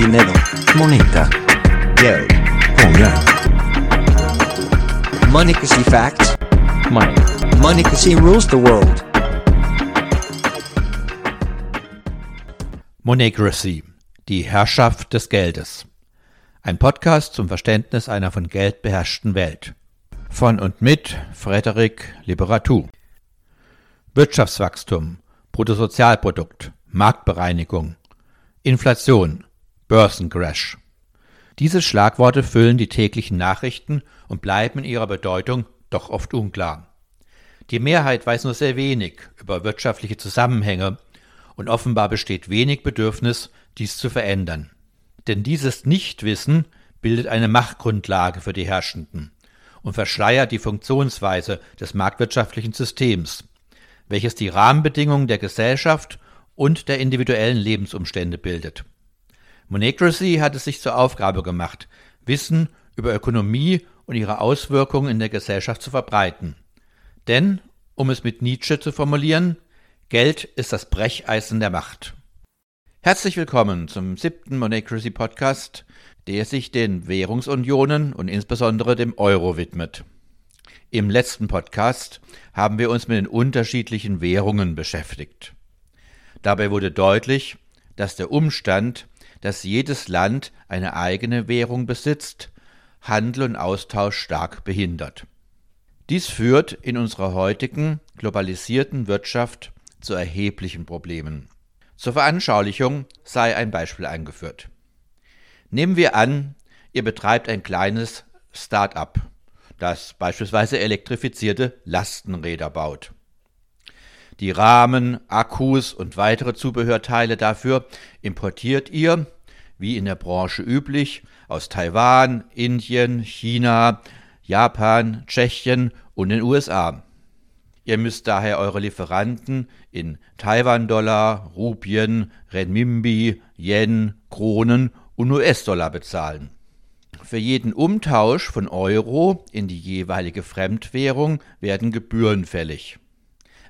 Dinero. Moneta. Geld. Pengar. Moneycracy facts. Money. Moneycracy rules the world. Moneycracy, die Herrschaft des Geldes. Ein Podcast zum Verständnis einer von Geld beherrschten Welt. Von und mit Frederik Liberatou. Wirtschaftswachstum, Bruttosozialprodukt, Marktbereinigung, Inflation, Börsencrash. Diese Schlagworte füllen die täglichen Nachrichten und bleiben in ihrer Bedeutung doch oft unklar. Die Mehrheit weiß nur sehr wenig über wirtschaftliche Zusammenhänge und offenbar besteht wenig Bedürfnis, dies zu verändern. Denn dieses Nichtwissen bildet eine Machtgrundlage für die Herrschenden und verschleiert die Funktionsweise des marktwirtschaftlichen Systems, welches die Rahmenbedingungen der Gesellschaft und der individuellen Lebensumstände bildet. Monocracy hat es sich zur Aufgabe gemacht, Wissen über Ökonomie und ihre Auswirkungen in der Gesellschaft zu verbreiten. Denn, um es mit Nietzsche zu formulieren, Geld ist das Brecheisen der Macht. Herzlich willkommen zum siebten Monocracy Podcast, der sich den Währungsunionen und insbesondere dem Euro widmet. Im letzten Podcast haben wir uns mit den unterschiedlichen Währungen beschäftigt. Dabei wurde deutlich, dass der Umstand, dass jedes Land eine eigene Währung besitzt, Handel und Austausch stark behindert. Dies führt in unserer heutigen globalisierten Wirtschaft zu erheblichen Problemen. Zur Veranschaulichung sei ein Beispiel eingeführt. Nehmen wir an, ihr betreibt ein kleines Start-up, das beispielsweise elektrifizierte Lastenräder baut. Die Rahmen, Akkus und weitere Zubehörteile dafür importiert ihr, wie in der Branche üblich, aus Taiwan, Indien, China, Japan, Tschechien und den USA. Ihr müsst daher eure Lieferanten in Taiwan-Dollar, Rupien, Renminbi, Yen, Kronen und US-Dollar bezahlen. Für jeden Umtausch von Euro in die jeweilige Fremdwährung werden Gebühren fällig.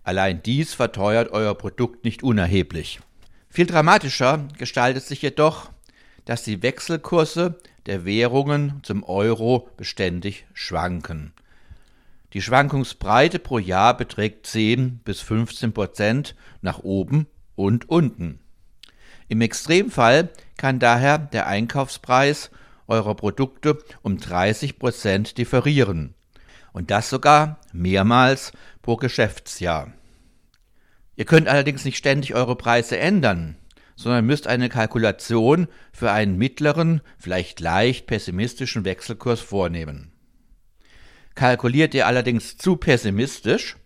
Allein dies verteuert euer Produkt nicht unerheblich. Viel dramatischer gestaltet sich jedoch, dass die Wechselkurse der Währungen zum Euro beständig schwanken. Die Schwankungsbreite pro Jahr beträgt 10 bis 15 Prozent nach oben und unten. Im Extremfall kann daher der Einkaufspreis eurer Produkte um 30 Prozent differieren. Und das sogar mehrmals pro Geschäftsjahr. Ihr könnt allerdings nicht ständig eure Preise ändern, sondern müsst eine Kalkulation für einen mittleren, vielleicht leicht pessimistischen Wechselkurs vornehmen. Kalkuliert ihr allerdings zu pessimistisch,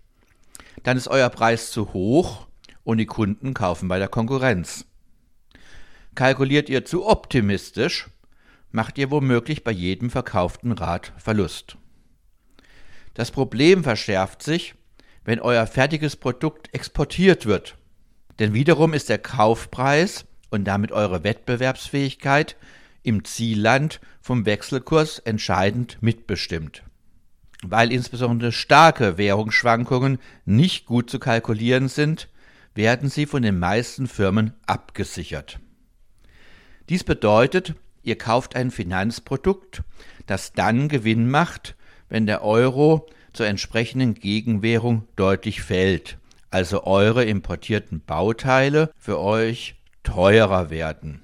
dann ist euer Preis zu hoch und die Kunden kaufen bei der Konkurrenz. Kalkuliert ihr zu optimistisch, macht ihr womöglich bei jedem verkauften Rad Verlust. Das Problem verschärft sich, wenn euer fertiges Produkt exportiert wird. Denn wiederum ist der Kaufpreis und damit eure Wettbewerbsfähigkeit im Zielland vom Wechselkurs entscheidend mitbestimmt. Weil insbesondere starke Währungsschwankungen nicht gut zu kalkulieren sind, werden sie von den meisten Firmen abgesichert. Dies bedeutet, ihr kauft ein Finanzprodukt, das dann Gewinn macht, wenn der Euro zur entsprechenden Gegenwährung deutlich fällt, also eure importierten Bauteile für euch teurer werden.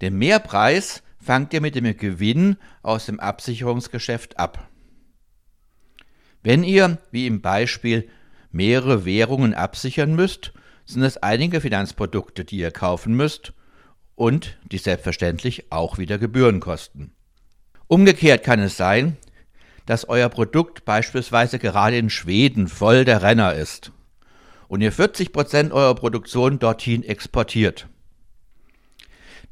Den Mehrpreis fangt ihr mit dem Gewinn aus dem Absicherungsgeschäft ab. Wenn ihr, wie im Beispiel, mehrere Währungen absichern müsst, sind es einige Finanzprodukte, die ihr kaufen müsst und die selbstverständlich auch wieder Gebühren kosten. Umgekehrt kann es sein, dass euer Produkt beispielsweise gerade in Schweden voll der Renner ist und ihr 40 Prozent eurer Produktion dorthin exportiert.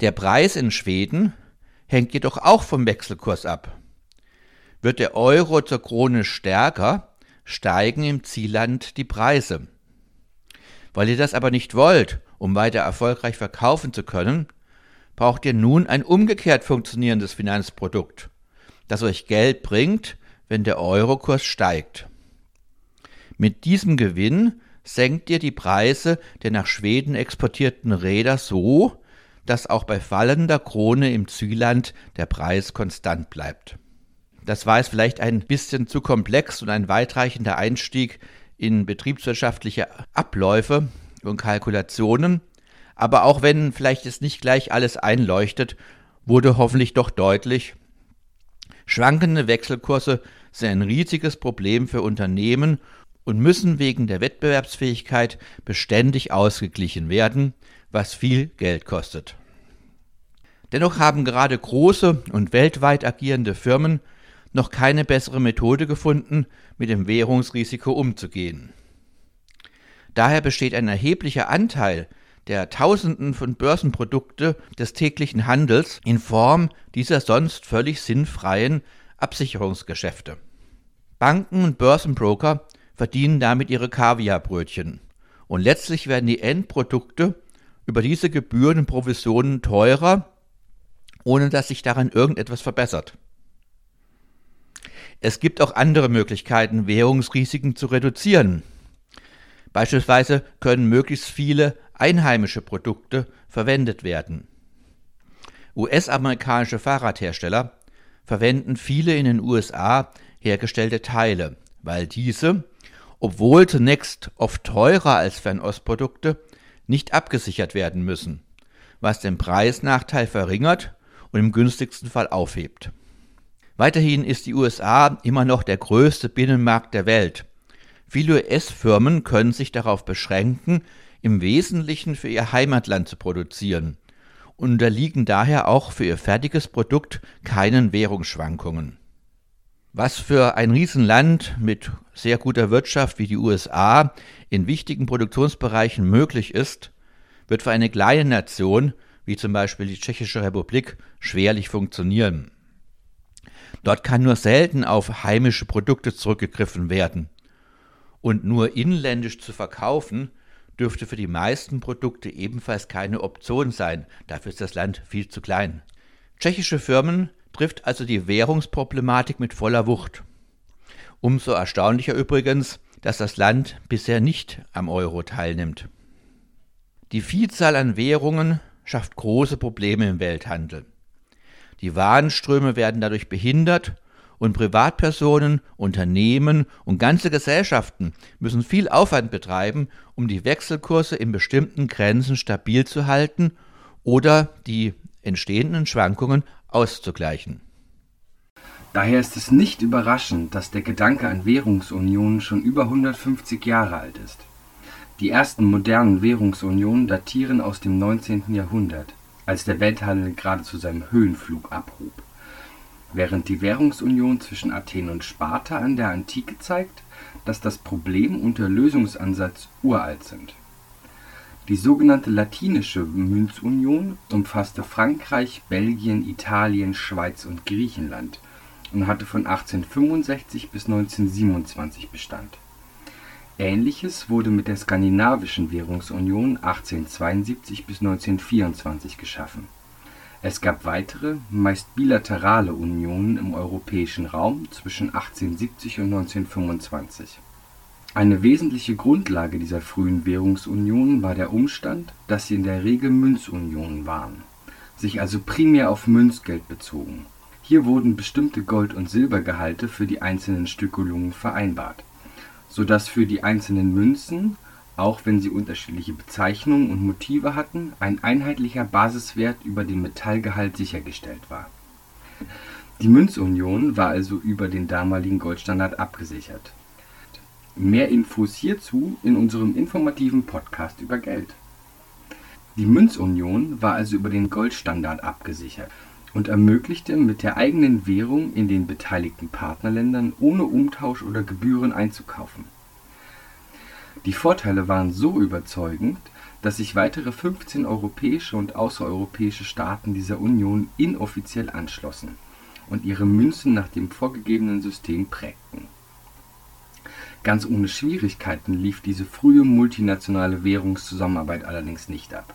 Der Preis in Schweden hängt jedoch auch vom Wechselkurs ab. Wird der Euro zur Krone stärker, steigen im Zielland die Preise. Weil ihr das aber nicht wollt, um weiter erfolgreich verkaufen zu können, braucht ihr nun ein umgekehrt funktionierendes Finanzprodukt, das euch Geld bringt, wenn der Eurokurs steigt. Mit diesem Gewinn senkt ihr die Preise der nach Schweden exportierten Räder so, dass auch bei fallender Krone im Zielland der Preis konstant bleibt. Das war es vielleicht ein bisschen zu komplex und ein weitreichender Einstieg in betriebswirtschaftliche Abläufe und Kalkulationen, aber auch wenn vielleicht es nicht gleich alles einleuchtet, wurde hoffentlich doch deutlich, schwankende Wechselkurse sind ein riesiges Problem für Unternehmen und müssen wegen der Wettbewerbsfähigkeit beständig ausgeglichen werden, was viel Geld kostet. Dennoch haben gerade große und weltweit agierende Firmen noch keine bessere Methode gefunden, mit dem Währungsrisiko umzugehen. Daher besteht ein erheblicher Anteil der Tausenden von Börsenprodukte des täglichen Handels in Form dieser sonst völlig sinnfreien Absicherungsgeschäfte. Banken und Börsenbroker verdienen damit ihre Kaviarbrötchen. Und letztlich werden die Endprodukte über diese Gebühren und Provisionen teurer, ohne dass sich daran irgendetwas verbessert. Es gibt auch andere Möglichkeiten, Währungsrisiken zu reduzieren. Beispielsweise können möglichst viele einheimische Produkte verwendet werden. US-amerikanische Fahrradhersteller verwenden viele in den USA hergestellte Teile, weil diese obwohl zunächst oft teurer als Fernostprodukte, nicht abgesichert werden müssen, was den Preisnachteil verringert und im günstigsten Fall aufhebt. Weiterhin ist die USA immer noch der größte Binnenmarkt der Welt. Viele US-Firmen können sich darauf beschränken, im Wesentlichen für ihr Heimatland zu produzieren und unterliegen daher auch für ihr fertiges Produkt keinen Währungsschwankungen. Was für ein Riesenland mit sehr guter Wirtschaft wie die USA in wichtigen Produktionsbereichen möglich ist, wird für eine kleine Nation wie zum Beispiel die Tschechische Republik schwerlich funktionieren. Dort kann nur selten auf heimische Produkte zurückgegriffen werden. Und nur inländisch zu verkaufen, dürfte für die meisten Produkte ebenfalls keine Option sein, dafür ist das Land viel zu klein. Tschechische Firmen trifft also die Währungsproblematik mit voller Wucht. Umso erstaunlicher übrigens, dass das Land bisher nicht am Euro teilnimmt. Die Vielzahl an Währungen schafft große Probleme im Welthandel. Die Warenströme werden dadurch behindert und Privatpersonen, Unternehmen und ganze Gesellschaften müssen viel Aufwand betreiben, um die Wechselkurse in bestimmten Grenzen stabil zu halten oder die entstehenden Schwankungen auszugleichen. Daher ist es nicht überraschend, dass der Gedanke an Währungsunion schon über 150 Jahre alt ist. Die ersten modernen Währungsunionen datieren aus dem 19. Jahrhundert, als der Welthandel gerade zu seinem Höhenflug abhob. Während die Währungsunion zwischen Athen und Sparta an der Antike zeigt, dass das Problem und der Lösungsansatz uralt sind die sogenannte Latinische Münzunion umfasste Frankreich, Belgien, Italien, Schweiz und Griechenland und hatte von 1865 bis 1927 Bestand. Ähnliches wurde mit der Skandinavischen Währungsunion 1872 bis 1924 geschaffen. Es gab weitere, meist bilaterale Unionen im europäischen Raum zwischen 1870 und 1925 eine wesentliche Grundlage dieser frühen Währungsunionen war der Umstand, dass sie in der Regel Münzunionen waren, sich also primär auf Münzgeld bezogen. Hier wurden bestimmte Gold und Silbergehalte für die einzelnen Stückelungen vereinbart, so dass für die einzelnen Münzen, auch wenn sie unterschiedliche Bezeichnungen und Motive hatten, ein einheitlicher Basiswert über den Metallgehalt sichergestellt war. Die Münzunion war also über den damaligen Goldstandard abgesichert Mehr Infos hierzu in unserem informativen Podcast über Geld. Die Münzunion war also über den Goldstandard abgesichert und ermöglichte mit der eigenen Währung in den beteiligten Partnerländern ohne Umtausch oder Gebühren einzukaufen. Die Vorteile waren so überzeugend, dass sich weitere 15 europäische und außereuropäische Staaten dieser Union inoffiziell anschlossen und ihre Münzen nach dem vorgegebenen System prägten Ganz ohne Schwierigkeiten lief diese frühe multinationale Währungszusammenarbeit allerdings nicht ab.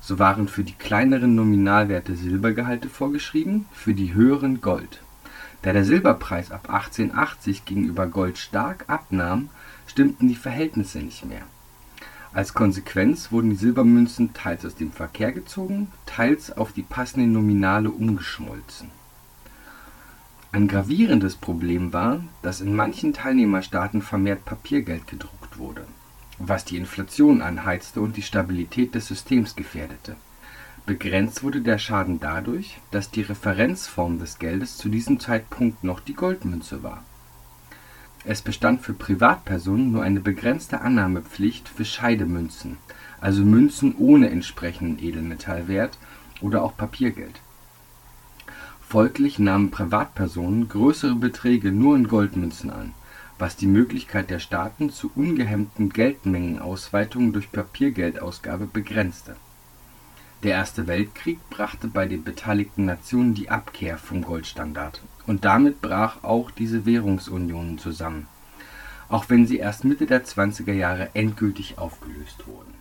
So waren für die kleineren Nominalwerte Silbergehalte vorgeschrieben, für die höheren Gold. Da der Silberpreis ab 1880 gegenüber Gold stark abnahm, stimmten die Verhältnisse nicht mehr. Als Konsequenz wurden die Silbermünzen teils aus dem Verkehr gezogen, teils auf die passenden Nominale umgeschmolzen. Ein gravierendes Problem war, dass in manchen Teilnehmerstaaten vermehrt Papiergeld gedruckt wurde, was die Inflation anheizte und die Stabilität des Systems gefährdete. Begrenzt wurde der Schaden dadurch, dass die Referenzform des Geldes zu diesem Zeitpunkt noch die Goldmünze war. Es bestand für Privatpersonen nur eine begrenzte Annahmepflicht für Scheidemünzen, also Münzen ohne entsprechenden Edelmetallwert oder auch Papiergeld. Folglich nahmen Privatpersonen größere Beträge nur in Goldmünzen an, was die Möglichkeit der Staaten zu ungehemmten Geldmengenausweitungen durch Papiergeldausgabe begrenzte. Der Erste Weltkrieg brachte bei den beteiligten Nationen die Abkehr vom Goldstandard, und damit brach auch diese Währungsunion zusammen, auch wenn sie erst Mitte der 20er Jahre endgültig aufgelöst wurden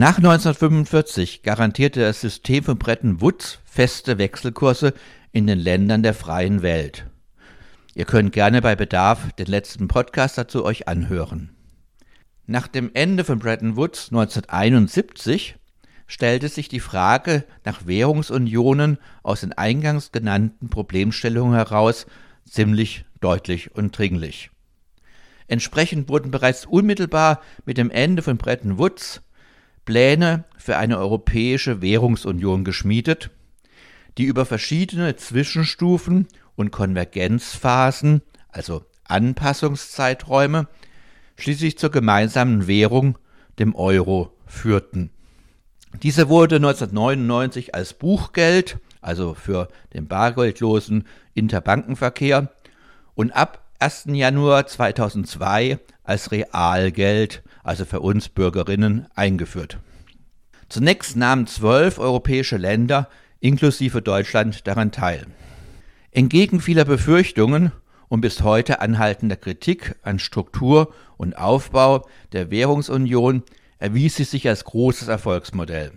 Nach 1945 garantierte das System von Bretton Woods feste Wechselkurse in den Ländern der freien Welt. Ihr könnt gerne bei Bedarf den letzten Podcast dazu euch anhören. Nach dem Ende von Bretton Woods 1971 stellte sich die Frage nach Währungsunionen aus den eingangs genannten Problemstellungen heraus ziemlich deutlich und dringlich. Entsprechend wurden bereits unmittelbar mit dem Ende von Bretton Woods Pläne für eine europäische Währungsunion geschmiedet, die über verschiedene Zwischenstufen und Konvergenzphasen, also Anpassungszeiträume, schließlich zur gemeinsamen Währung, dem Euro, führten. Diese wurde 1999 als Buchgeld, also für den bargeldlosen Interbankenverkehr, und ab 1. Januar 2002 als Realgeld, also für uns Bürgerinnen, eingeführt. Zunächst nahmen zwölf europäische Länder inklusive Deutschland daran teil. Entgegen vieler Befürchtungen und bis heute anhaltender Kritik an Struktur und Aufbau der Währungsunion erwies sie sich als großes Erfolgsmodell.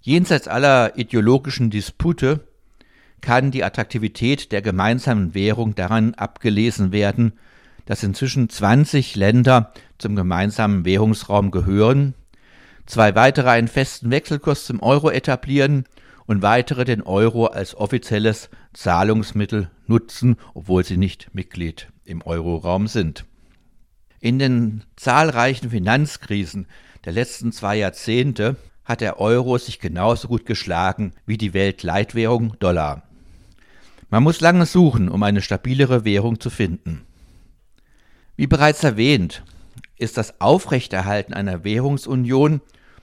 Jenseits aller ideologischen Dispute kann die Attraktivität der gemeinsamen Währung daran abgelesen werden, dass inzwischen 20 Länder zum gemeinsamen Währungsraum gehören, zwei weitere einen festen Wechselkurs zum Euro etablieren und weitere den Euro als offizielles Zahlungsmittel nutzen, obwohl sie nicht Mitglied im Euroraum sind. In den zahlreichen Finanzkrisen der letzten zwei Jahrzehnte hat der Euro sich genauso gut geschlagen wie die Weltleitwährung Dollar. Man muss lange suchen, um eine stabilere Währung zu finden. Wie bereits erwähnt, ist das Aufrechterhalten einer Währungsunion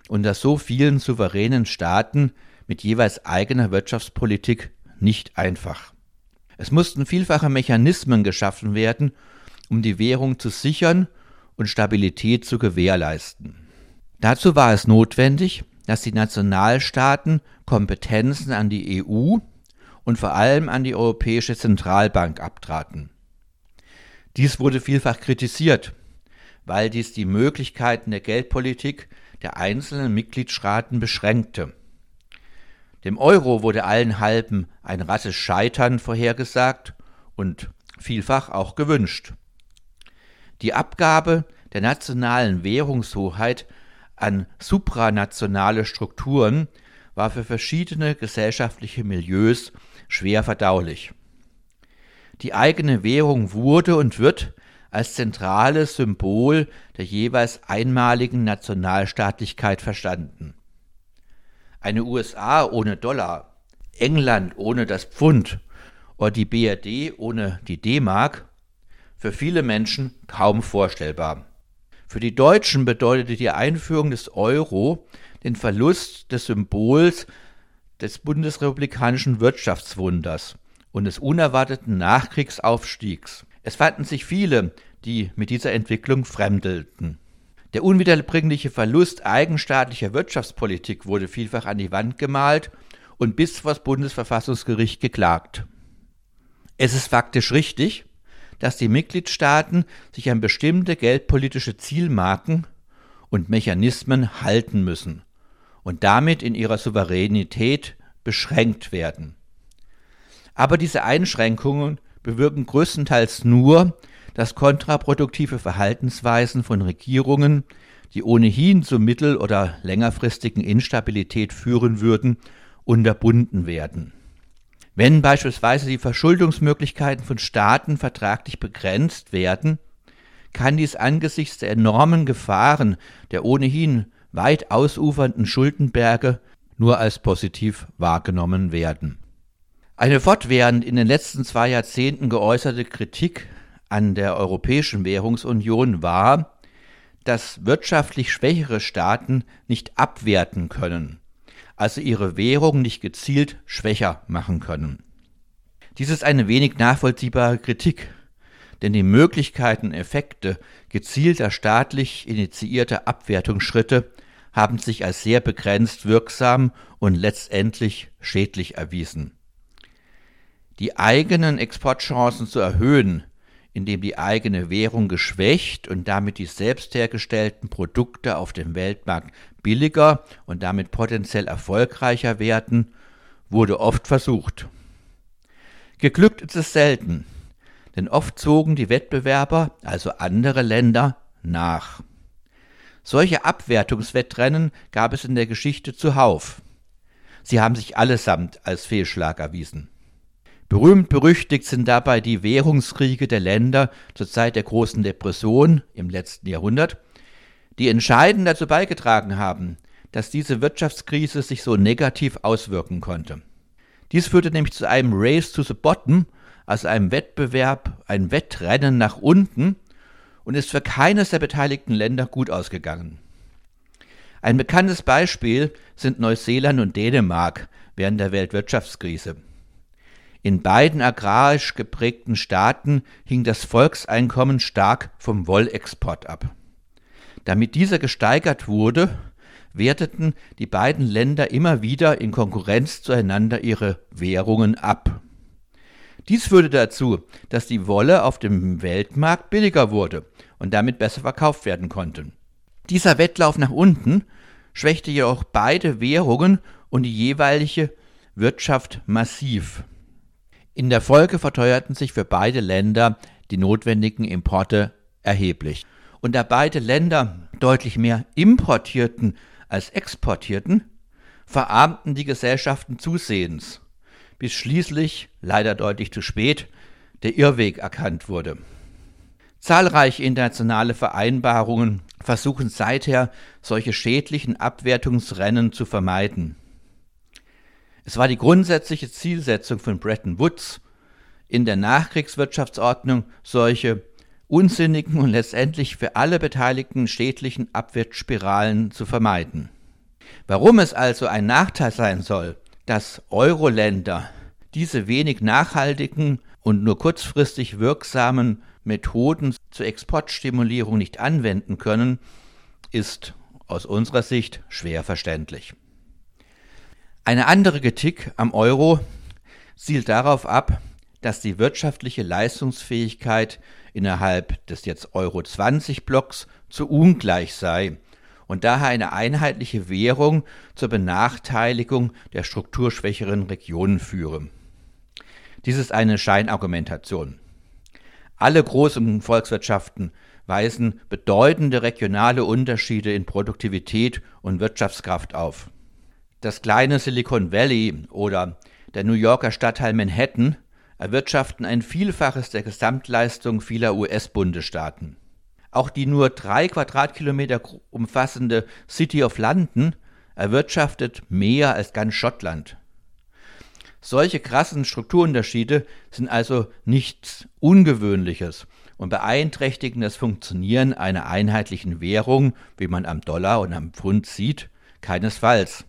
unter so vielen souveränen Staaten mit jeweils eigener Wirtschaftspolitik nicht einfach. Es mussten vielfache Mechanismen geschaffen werden, um die Währung zu sichern und Stabilität zu gewährleisten. Dazu war es notwendig, dass die Nationalstaaten Kompetenzen an die EU und vor allem an die Europäische Zentralbank abtraten. Dies wurde vielfach kritisiert, weil dies die Möglichkeiten der Geldpolitik der einzelnen Mitgliedstaaten beschränkte. Dem Euro wurde allen halben ein rasses Scheitern vorhergesagt und vielfach auch gewünscht. Die Abgabe der nationalen Währungshoheit an supranationale Strukturen war für verschiedene gesellschaftliche Milieus schwer verdaulich. Die eigene Währung wurde und wird als zentrales Symbol der jeweils einmaligen Nationalstaatlichkeit verstanden. Eine USA ohne Dollar, England ohne das Pfund oder die BRD ohne die D-Mark für viele Menschen kaum vorstellbar. Für die Deutschen bedeutete die Einführung des Euro den Verlust des Symbols des bundesrepublikanischen Wirtschaftswunders und des unerwarteten Nachkriegsaufstiegs. Es fanden sich viele, die mit dieser Entwicklung fremdelten. Der unwiederbringliche Verlust eigenstaatlicher Wirtschaftspolitik wurde vielfach an die Wand gemalt und bis vor das Bundesverfassungsgericht geklagt. Es ist faktisch richtig, dass die Mitgliedstaaten sich an bestimmte geldpolitische Zielmarken und Mechanismen halten müssen und damit in ihrer Souveränität beschränkt werden. Aber diese Einschränkungen bewirken größtenteils nur, dass kontraproduktive Verhaltensweisen von Regierungen, die ohnehin zu mittel- oder längerfristigen Instabilität führen würden, unterbunden werden. Wenn beispielsweise die Verschuldungsmöglichkeiten von Staaten vertraglich begrenzt werden, kann dies angesichts der enormen Gefahren der ohnehin weit ausufernden Schuldenberge nur als positiv wahrgenommen werden. Eine fortwährend in den letzten zwei Jahrzehnten geäußerte Kritik an der Europäischen Währungsunion war, dass wirtschaftlich schwächere Staaten nicht abwerten können also ihre Währung nicht gezielt schwächer machen können. Dies ist eine wenig nachvollziehbare Kritik, denn die Möglichkeiten Effekte gezielter staatlich initiierter Abwertungsschritte haben sich als sehr begrenzt wirksam und letztendlich schädlich erwiesen. Die eigenen Exportchancen zu erhöhen, indem die eigene Währung geschwächt und damit die selbst hergestellten Produkte auf dem Weltmarkt billiger und damit potenziell erfolgreicher werden, wurde oft versucht. Geglückt ist es selten, denn oft zogen die Wettbewerber, also andere Länder, nach. Solche Abwertungswettrennen gab es in der Geschichte zuhauf. Sie haben sich allesamt als Fehlschlag erwiesen. Berühmt berüchtigt sind dabei die Währungskriege der Länder zur Zeit der großen Depression im letzten Jahrhundert, die entscheidend dazu beigetragen haben, dass diese Wirtschaftskrise sich so negativ auswirken konnte. Dies führte nämlich zu einem Race to the Bottom, also einem Wettbewerb, ein Wettrennen nach unten und ist für keines der beteiligten Länder gut ausgegangen. Ein bekanntes Beispiel sind Neuseeland und Dänemark während der Weltwirtschaftskrise. In beiden agrarisch geprägten Staaten hing das Volkseinkommen stark vom Wollexport ab. Damit dieser gesteigert wurde, werteten die beiden Länder immer wieder in Konkurrenz zueinander ihre Währungen ab. Dies führte dazu, dass die Wolle auf dem Weltmarkt billiger wurde und damit besser verkauft werden konnte. Dieser Wettlauf nach unten schwächte jedoch beide Währungen und die jeweilige Wirtschaft massiv. In der Folge verteuerten sich für beide Länder die notwendigen Importe erheblich. Und da beide Länder deutlich mehr importierten als exportierten, verarmten die Gesellschaften zusehends, bis schließlich, leider deutlich zu spät, der Irrweg erkannt wurde. Zahlreiche internationale Vereinbarungen versuchen seither, solche schädlichen Abwertungsrennen zu vermeiden. Es war die grundsätzliche Zielsetzung von Bretton Woods, in der Nachkriegswirtschaftsordnung solche unsinnigen und letztendlich für alle Beteiligten schädlichen Abwärtsspiralen zu vermeiden. Warum es also ein Nachteil sein soll, dass Euro-Länder diese wenig nachhaltigen und nur kurzfristig wirksamen Methoden zur Exportstimulierung nicht anwenden können, ist aus unserer Sicht schwer verständlich. Eine andere Kritik am Euro zielt darauf ab, dass die wirtschaftliche Leistungsfähigkeit innerhalb des jetzt Euro 20 Blocks zu ungleich sei und daher eine einheitliche Währung zur Benachteiligung der strukturschwächeren Regionen führe. Dies ist eine Scheinargumentation. Alle großen Volkswirtschaften weisen bedeutende regionale Unterschiede in Produktivität und Wirtschaftskraft auf. Das kleine Silicon Valley oder der New Yorker Stadtteil Manhattan erwirtschaften ein Vielfaches der Gesamtleistung vieler US-Bundesstaaten. Auch die nur drei Quadratkilometer umfassende City of London erwirtschaftet mehr als ganz Schottland. Solche krassen Strukturunterschiede sind also nichts Ungewöhnliches und beeinträchtigen das Funktionieren einer einheitlichen Währung, wie man am Dollar und am Pfund sieht, keinesfalls.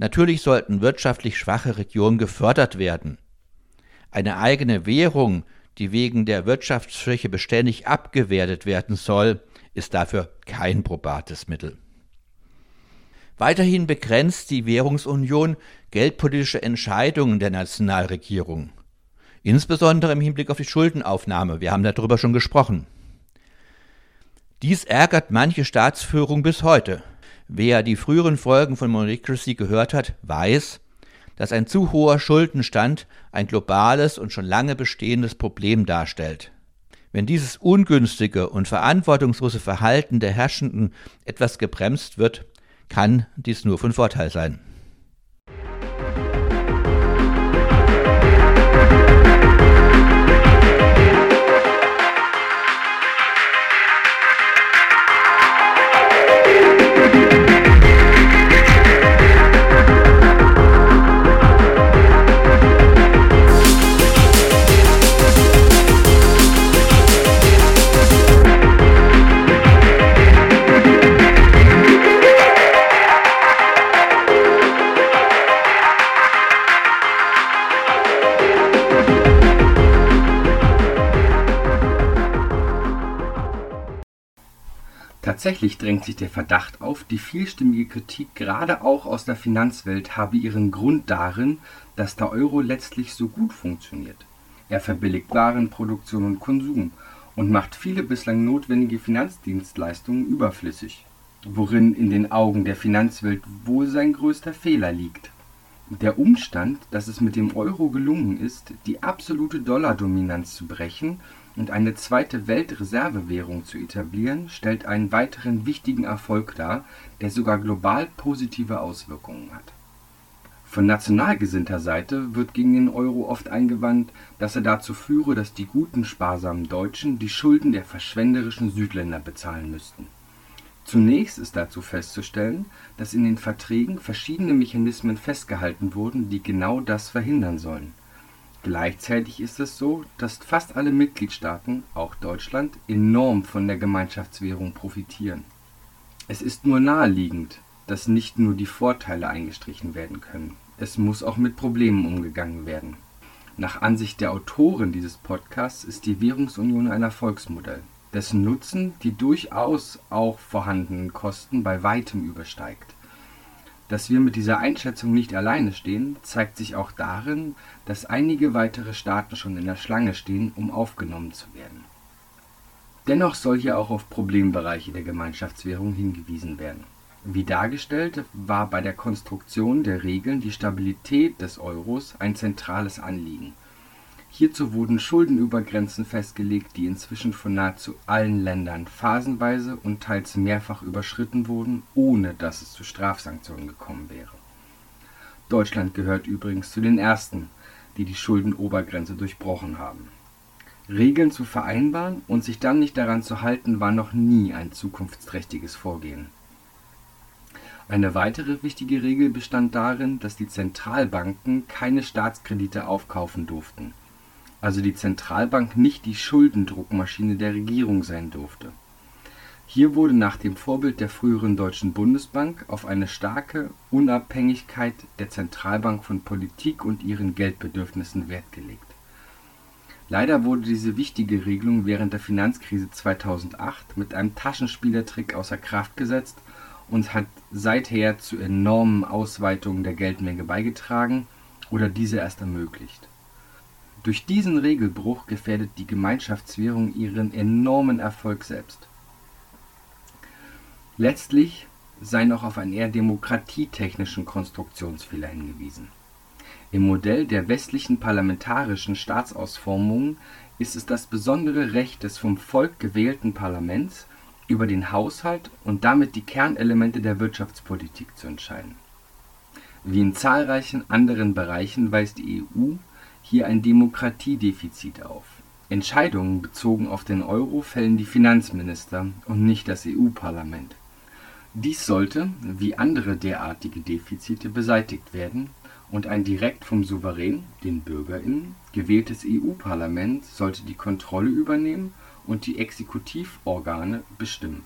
Natürlich sollten wirtschaftlich schwache Regionen gefördert werden. Eine eigene Währung, die wegen der Wirtschaftsschwäche beständig abgewertet werden soll, ist dafür kein probates Mittel. Weiterhin begrenzt die Währungsunion geldpolitische Entscheidungen der Nationalregierung, insbesondere im Hinblick auf die Schuldenaufnahme. Wir haben darüber schon gesprochen. Dies ärgert manche Staatsführung bis heute. Wer die früheren Folgen von Monocracy gehört hat, weiß, dass ein zu hoher Schuldenstand ein globales und schon lange bestehendes Problem darstellt. Wenn dieses ungünstige und verantwortungslose Verhalten der Herrschenden etwas gebremst wird, kann dies nur von Vorteil sein. Tatsächlich drängt sich der Verdacht auf, die vielstimmige Kritik gerade auch aus der Finanzwelt habe ihren Grund darin, dass der Euro letztlich so gut funktioniert. Er verbilligt Warenproduktion und Konsum und macht viele bislang notwendige Finanzdienstleistungen überflüssig, worin in den Augen der Finanzwelt wohl sein größter Fehler liegt. Der Umstand, dass es mit dem Euro gelungen ist, die absolute Dollardominanz zu brechen und eine zweite Weltreservewährung zu etablieren, stellt einen weiteren wichtigen Erfolg dar, der sogar global positive Auswirkungen hat. Von national gesinnter Seite wird gegen den Euro oft eingewandt, dass er dazu führe, dass die guten, sparsamen Deutschen die Schulden der verschwenderischen Südländer bezahlen müssten. Zunächst ist dazu festzustellen, dass in den Verträgen verschiedene Mechanismen festgehalten wurden, die genau das verhindern sollen Gleichzeitig ist es so, dass fast alle Mitgliedstaaten, auch Deutschland, enorm von der Gemeinschaftswährung profitieren. Es ist nur naheliegend, dass nicht nur die Vorteile eingestrichen werden können, es muss auch mit Problemen umgegangen werden. Nach Ansicht der Autoren dieses Podcasts ist die Währungsunion ein Erfolgsmodell, dessen Nutzen die durchaus auch vorhandenen Kosten bei weitem übersteigt dass wir mit dieser Einschätzung nicht alleine stehen, zeigt sich auch darin, dass einige weitere Staaten schon in der Schlange stehen, um aufgenommen zu werden. Dennoch soll hier auch auf Problembereiche der Gemeinschaftswährung hingewiesen werden. Wie dargestellt war bei der Konstruktion der Regeln die Stabilität des Euros ein zentrales Anliegen Hierzu wurden Schuldenübergrenzen festgelegt, die inzwischen von nahezu allen Ländern phasenweise und teils mehrfach überschritten wurden, ohne dass es zu Strafsanktionen gekommen wäre. Deutschland gehört übrigens zu den ersten, die die Schuldenobergrenze durchbrochen haben. Regeln zu vereinbaren und sich dann nicht daran zu halten, war noch nie ein zukunftsträchtiges Vorgehen. Eine weitere wichtige Regel bestand darin, dass die Zentralbanken keine Staatskredite aufkaufen durften also die Zentralbank nicht die Schuldendruckmaschine der Regierung sein durfte. Hier wurde nach dem Vorbild der früheren Deutschen Bundesbank auf eine starke Unabhängigkeit der Zentralbank von Politik und ihren Geldbedürfnissen Wert gelegt. Leider wurde diese wichtige Regelung während der Finanzkrise 2008 mit einem Taschenspielertrick außer Kraft gesetzt und hat seither zu enormen Ausweitungen der Geldmenge beigetragen oder diese erst ermöglicht durch diesen Regelbruch gefährdet die Gemeinschaftswährung ihren enormen Erfolg selbst. Letztlich sei noch auf einen eher demokratietechnischen Konstruktionsfehler hingewiesen. Im Modell der westlichen parlamentarischen Staatsausformung ist es das besondere Recht des vom Volk gewählten Parlaments, über den Haushalt und damit die Kernelemente der Wirtschaftspolitik zu entscheiden. Wie in zahlreichen anderen Bereichen weist die EU hier ein Demokratiedefizit auf. Entscheidungen bezogen auf den Euro fällen die Finanzminister und nicht das EU-Parlament. Dies sollte, wie andere derartige Defizite, beseitigt werden, und ein direkt vom Souverän, den BürgerInnen, gewähltes EU-Parlament sollte die Kontrolle übernehmen und die Exekutivorgane bestimmen.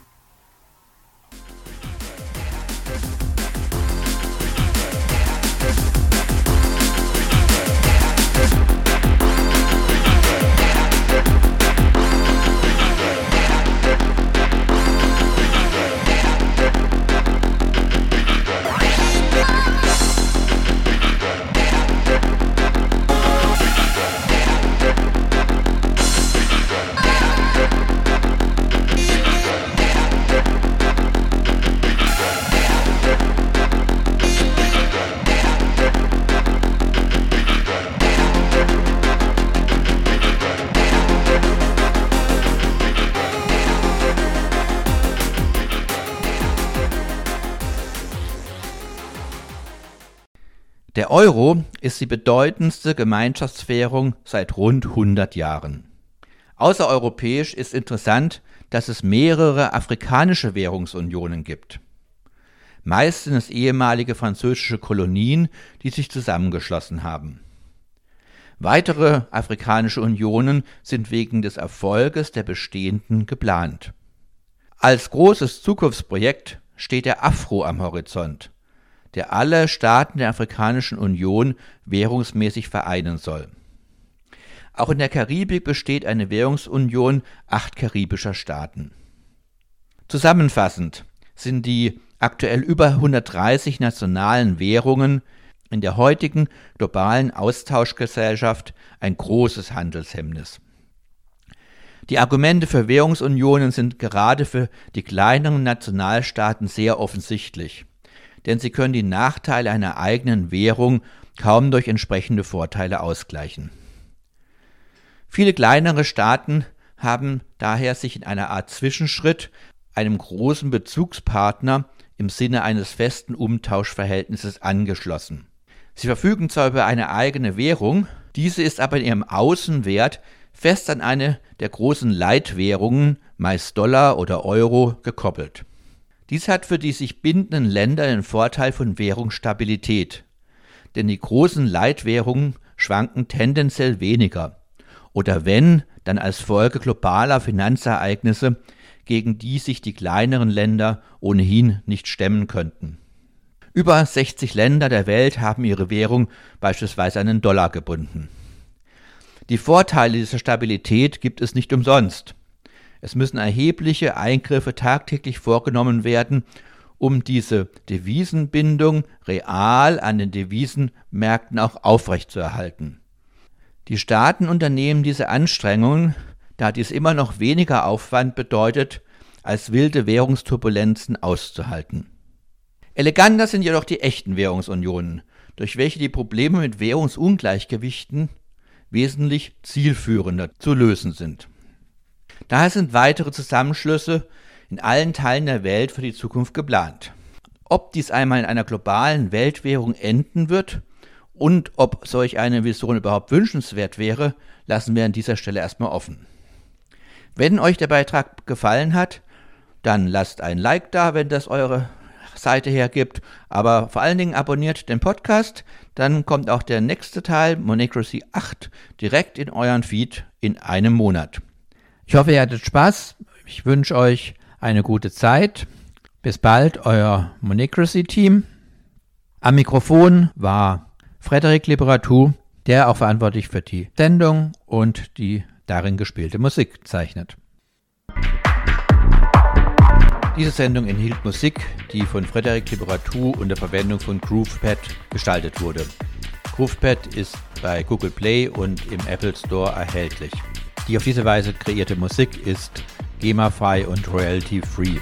Euro ist die bedeutendste Gemeinschaftswährung seit rund 100 Jahren. Außereuropäisch ist interessant, dass es mehrere afrikanische Währungsunionen gibt. Meist sind es ehemalige französische Kolonien, die sich zusammengeschlossen haben. Weitere afrikanische Unionen sind wegen des Erfolges der bestehenden geplant. Als großes Zukunftsprojekt steht der Afro am Horizont der alle Staaten der Afrikanischen Union währungsmäßig vereinen soll. Auch in der Karibik besteht eine Währungsunion acht karibischer Staaten. Zusammenfassend sind die aktuell über 130 nationalen Währungen in der heutigen globalen Austauschgesellschaft ein großes Handelshemmnis. Die Argumente für Währungsunionen sind gerade für die kleineren Nationalstaaten sehr offensichtlich denn sie können die Nachteile einer eigenen Währung kaum durch entsprechende Vorteile ausgleichen. Viele kleinere Staaten haben daher sich in einer Art Zwischenschritt einem großen Bezugspartner im Sinne eines festen Umtauschverhältnisses angeschlossen. Sie verfügen zwar über eine eigene Währung, diese ist aber in ihrem Außenwert fest an eine der großen Leitwährungen, meist Dollar oder Euro, gekoppelt. Dies hat für die sich bindenden Länder den Vorteil von Währungsstabilität, denn die großen Leitwährungen schwanken tendenziell weniger oder wenn, dann als Folge globaler Finanzereignisse, gegen die sich die kleineren Länder ohnehin nicht stemmen könnten. Über 60 Länder der Welt haben ihre Währung beispielsweise an den Dollar gebunden. Die Vorteile dieser Stabilität gibt es nicht umsonst. Es müssen erhebliche Eingriffe tagtäglich vorgenommen werden, um diese Devisenbindung real an den Devisenmärkten auch aufrechtzuerhalten. Die Staaten unternehmen diese Anstrengungen, da dies immer noch weniger Aufwand bedeutet, als wilde Währungsturbulenzen auszuhalten. Eleganter sind jedoch die echten Währungsunionen, durch welche die Probleme mit Währungsungleichgewichten wesentlich zielführender zu lösen sind. Daher sind weitere Zusammenschlüsse in allen Teilen der Welt für die Zukunft geplant. Ob dies einmal in einer globalen Weltwährung enden wird und ob solch eine Vision überhaupt wünschenswert wäre, lassen wir an dieser Stelle erstmal offen. Wenn euch der Beitrag gefallen hat, dann lasst ein Like da, wenn das eure Seite hergibt, aber vor allen Dingen abonniert den Podcast, dann kommt auch der nächste Teil, Monocracy 8, direkt in euren Feed in einem Monat. Ich hoffe, ihr hattet Spaß. Ich wünsche euch eine gute Zeit. Bis bald, euer Monocracy-Team. Am Mikrofon war Frederik Liberatou, der auch verantwortlich für die Sendung und die darin gespielte Musik zeichnet. Diese Sendung enthielt Musik, die von Frederik Liberatou unter Verwendung von GroovePad gestaltet wurde. GroovePad ist bei Google Play und im Apple Store erhältlich. Die auf diese Weise kreierte Musik ist GEMA-frei und royalty-free.